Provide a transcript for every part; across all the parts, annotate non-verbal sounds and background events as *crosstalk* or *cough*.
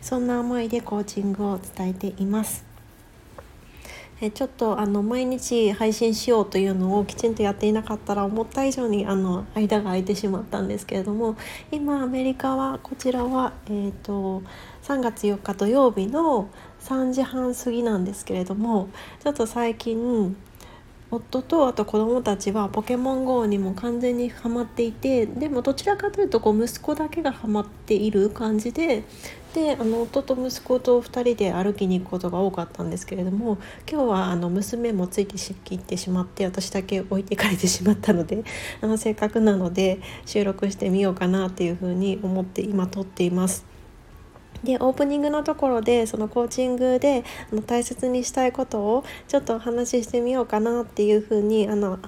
そんな思いでコーチングを伝えています。えちょっとあの毎日配信しようというのをきちんとやっていなかったら思った以上にあの間が空いてしまったんですけれども今アメリカはこちらは、えーと、3月4日土曜日の3時半過ぎなんですけれどもちょっと最近夫とあと子供たちはポケモン GO にも完全にハマっていてでもどちらかというとこう息子だけがハマっている感じでであの夫と息子と2人で歩きに行くことが多かったんですけれども今日はあの娘もついてきってしまって私だけ置いてかれてしまったので *laughs* あのせっかくなので収録してみようかなっていうふうに思って今撮っています。でオープニングのところでそのコーチングであの大切にしたいことをちょっとお話ししてみようかなっていうふうにあの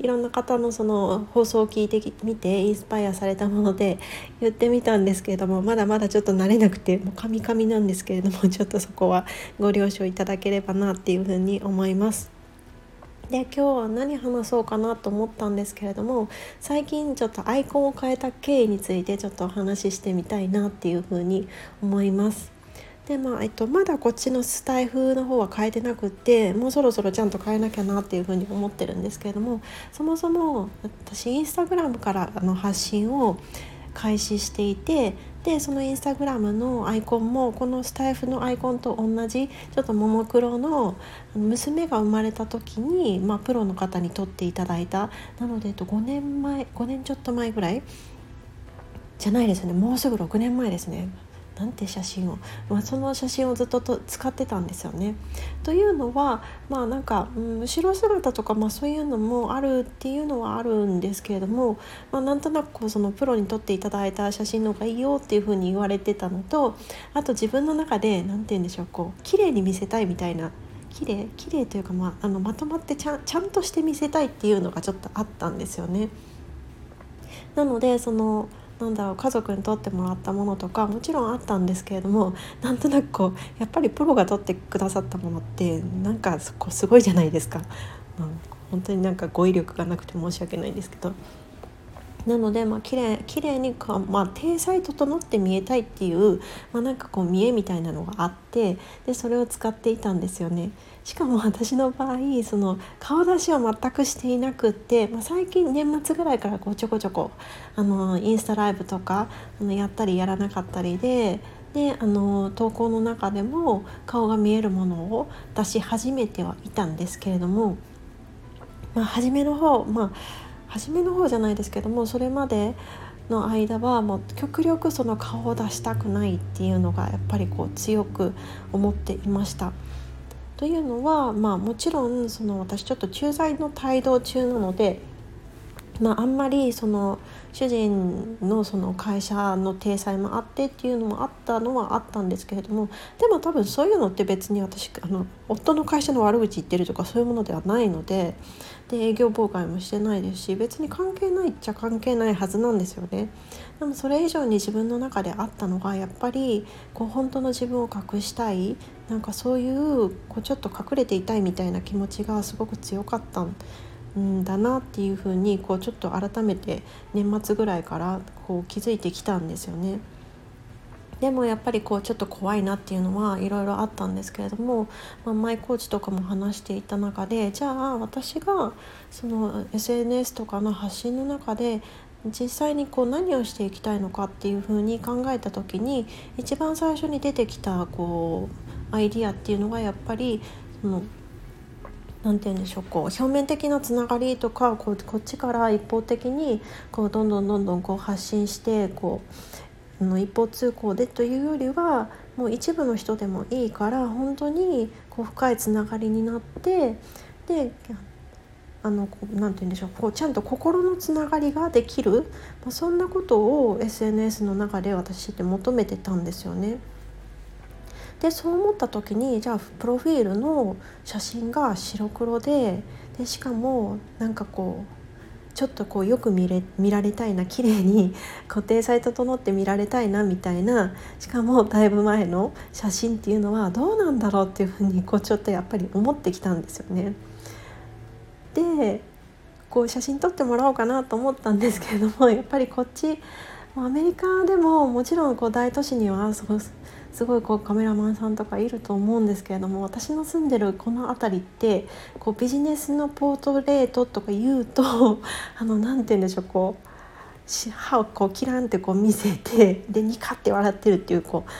いろんな方のその放送を聞いてみてインスパイアされたもので *laughs* 言ってみたんですけれどもまだまだちょっと慣れなくてもうカミカミなんですけれども *laughs* ちょっとそこはご了承いただければなっていうふうに思います。で今日は何話そうかなと思ったんですけれども最近ちょっとアイコンを変えた経緯についてちょっとお話ししてみたいなっていうふうに思います。でまあえっと、まだこっちのスタイフの方は変えてなくってもうそろそろちゃんと変えなきゃなっていうふうに思ってるんですけれどもそもそも私インスタグラムからの発信を開始していてでそのインスタグラムのアイコンもこのスタイフのアイコンと同じちょっとももクロの娘が生まれた時に、まあ、プロの方に撮っていただいた。なので、えっと、5年前5年ちょっと前ぐらいじゃないですね。もうすぐ6年前ですね。なんて写真を、まあ、その写真をずっとと使ってたんですよね。というのはまあなんか、うん、後ろ姿とか、まあ、そういうのもあるっていうのはあるんですけれども、まあ、なんとなくこうそのプロに撮っていただいた写真の方がいいよっていうふうに言われてたのとあと自分の中で何て言うんでしょうこう綺麗に見せたいみたいな綺麗綺麗というか、まあ、あのまとまってちゃちゃんとして見せたいっていうのがちょっとあったんですよね。なのでそのなんだろう家族に撮ってもらったものとかもちろんあったんですけれどもなんとなくこうやっぱりプロが撮ってくださったものってなんかすごいじゃないですか、うん、本当になんか語彙力がなくて申し訳ないんですけど。なのでまあ綺麗綺麗にかまあ体裁整って見えたいっていう、まあ、なんかこう見えみたいなのがあってでそれを使っていたんですよね。しかも私の場合その顔出しは全くしていなくって、まあ、最近年末ぐらいからこうちょこちょこあのインスタライブとかあのやったりやらなかったりで。であの投稿の中でも顔が見えるものを出し始めてはいたんですけれども、まあ、初めの方まあ初めの方じゃないですけどもそれまでの間はもう極力その顔を出したくないっていうのがやっぱりこう強く思っていました。というのは、まあ、もちろんその私ちょっと駐在の帯同中なのでまあ、あんまりその主人のその会社の体裁もあってっていうのもあったのはあったんですけれどもでも多分そういうのって別に私あの夫の会社の悪口言ってるとかそういうものではないのでで営業妨害もしてないですし別に関係ないっちゃ関係ないはずなんですよね。でもそれ以上に自分の中であったのがやっぱりこう本当の自分を隠したいなんかそういうこうちょっと隠れていたいみたいな気持ちがすごく強かったんんだなっていうふうにこうちょっと改めて年末ぐらいからこう気づいてきたんですよね。でもやっぱりこうちょっと怖いなっていうのはいろいろあったんですけれども、まあ、マイコーチとかも話していた中でじゃあ私がその SNS とかの発信の中で実際にこう何をしていきたいのかっていうふうに考えた時に一番最初に出てきたこうアイディアっていうのがやっぱりその何て言うんでしょうこう表面的なつながりとかこうこっちから一方的にこうどんどんどんどんこう発信してこうの一方通行でというよりはもう一部の人でもいいから本当にこう深いつながりになってであのなて言うんでしょうこうちゃんと心のつながりができる、まあ、そんなことを SNS の中で私って求めてたんですよね。でそう思った時にじゃあプロフィールの写真が白黒ででしかもなんかこうちょっとこうよく見れ見られたいな綺麗に *laughs* 固定され整って見られたいなみたいなしかもだいぶ前の写真っていうのはどうなんだろうっていうふうにこうちょっとやっぱり思ってきたんですよね。でこう写真撮ってもらおうかなと思ったんですけれどもやっぱりこっちアメリカでももちろんこう大都市にはすごいこうカメラマンさんとかいると思うんですけれども私の住んでるこの辺りってこうビジネスのポートレートとか言うと *laughs* あのなんて言うんでしょうこう歯をこうキランってこう見せてでニカって笑ってるっていうこう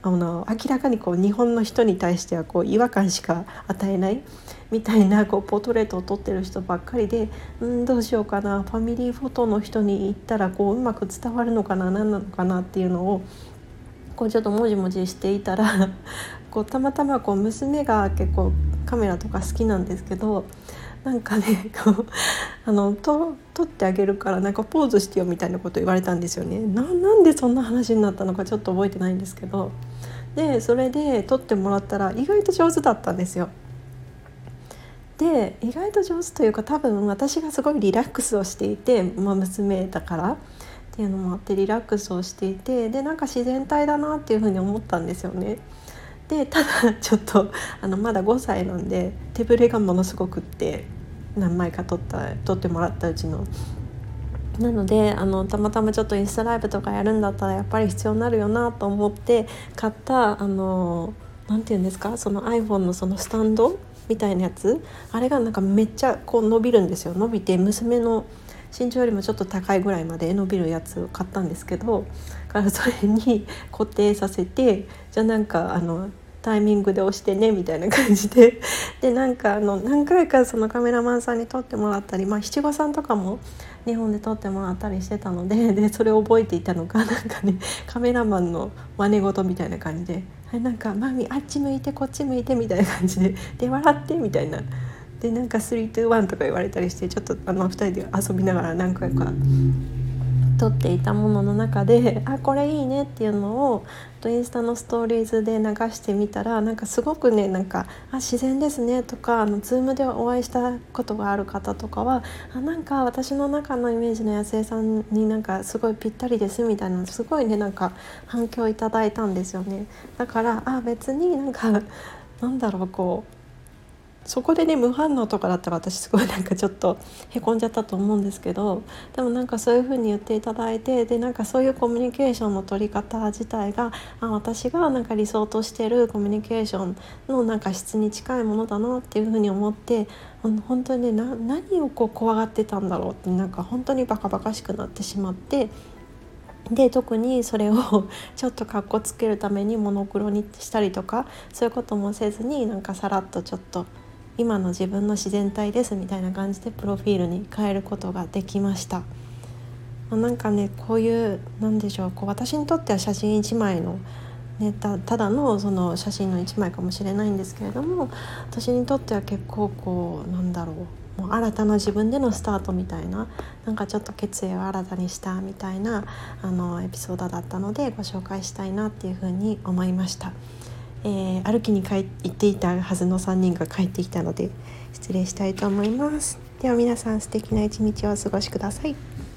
あの明らかにこう日本の人に対してはこう違和感しか与えないみたいなこうポートレートを撮ってる人ばっかりでうんどうしようかなファミリーフォトの人に言ったらこううまく伝わるのかな何なのかなっていうのをこうちょっともじもじしていたら *laughs* こうたまたまこう娘が結構カメラとか好きなんですけどなんかねこうあのと撮ってあげるからなんかポーズしてよみたいなこと言われたんですよね。ななんでそんな話になったのかちょっと覚えてないんですけど。でそれで撮ってもらったら意外と上手だったんですよ。で意外と上手というか多分私がすごいリラックスをしていて、まあ、娘だから。っていうのもあってリラックスをしていてでなんか自然体だなっていうふうに思ったんですよね。でただちょっと *laughs* あのまだ5歳なんで手ぶれがものすごくって何枚か撮った撮ってもらったうちの。なのであのたまたまちょっとインスタライブとかやるんだったらやっぱり必要になるよなと思って買ったあの何て言うんですかその iPhone のそのスタンドみたいなやつあれがなんかめっちゃこう伸びるんですよ伸びて娘の身長よりもちょっと高いぐらいまで伸びるやつを買ったんですけどからそれに固定させてじゃあなんかあのタイミングで押してねみたいな感じで *laughs* でなんかあの何回かそのカメラマンさんに撮ってもらったり、まあ、七五三とかも日本で撮ってもらったりしてたので *laughs* でそれを覚えていたのかなんかねカメラマンの真似事みたいな感じで「はい、なんかマミあっち向いてこっち向いて」みたいな感じで「で笑って」みたいな。でなんか321とか言われたりしてちょっとあの2人で遊びながら何回か撮っていたものの中であこれいいねっていうのをインスタのストーリーズで流してみたらなんかすごくねなんかあ自然ですねとかあの Zoom でお会いしたことがある方とかはあなんか私の中のイメージの安江さんになんかすごいぴったりですみたいなすごいねなんか反響いただいたんですよね。だからあ別になんかなんだろうこうそこでね無反応とかだったら私すごいなんかちょっとへこんじゃったと思うんですけどでもなんかそういう風に言っていただいてでなんかそういうコミュニケーションの取り方自体があ私がなんか理想としてるコミュニケーションのなんか質に近いものだなっていう風に思って本当にね何をこう怖がってたんだろうってなんか本当にバカバカしくなってしまって。で特にそれを *laughs* ちょっとかっこつけるためにモノクロにしたりとかそういうこともせずになんかさらっとちょっと今の自分の自然体ですみたいな感じでプロフィールに変えることができました。まなんかねこういうなんでしょうこう私にとっては写真1枚の、ね、たただのその写真の1枚かもしれないんですけれども私にとっては結構こうなんだろうもう新たな自分でのスタートみたいななんかちょっと決意を新たにしたみたいなあのエピソードだったのでご紹介したいなっていうふうに思いました。えー、歩きに帰行っていたはずの3人が帰ってきたので失礼したいと思います。では皆さん素敵な一日をお過ごしください。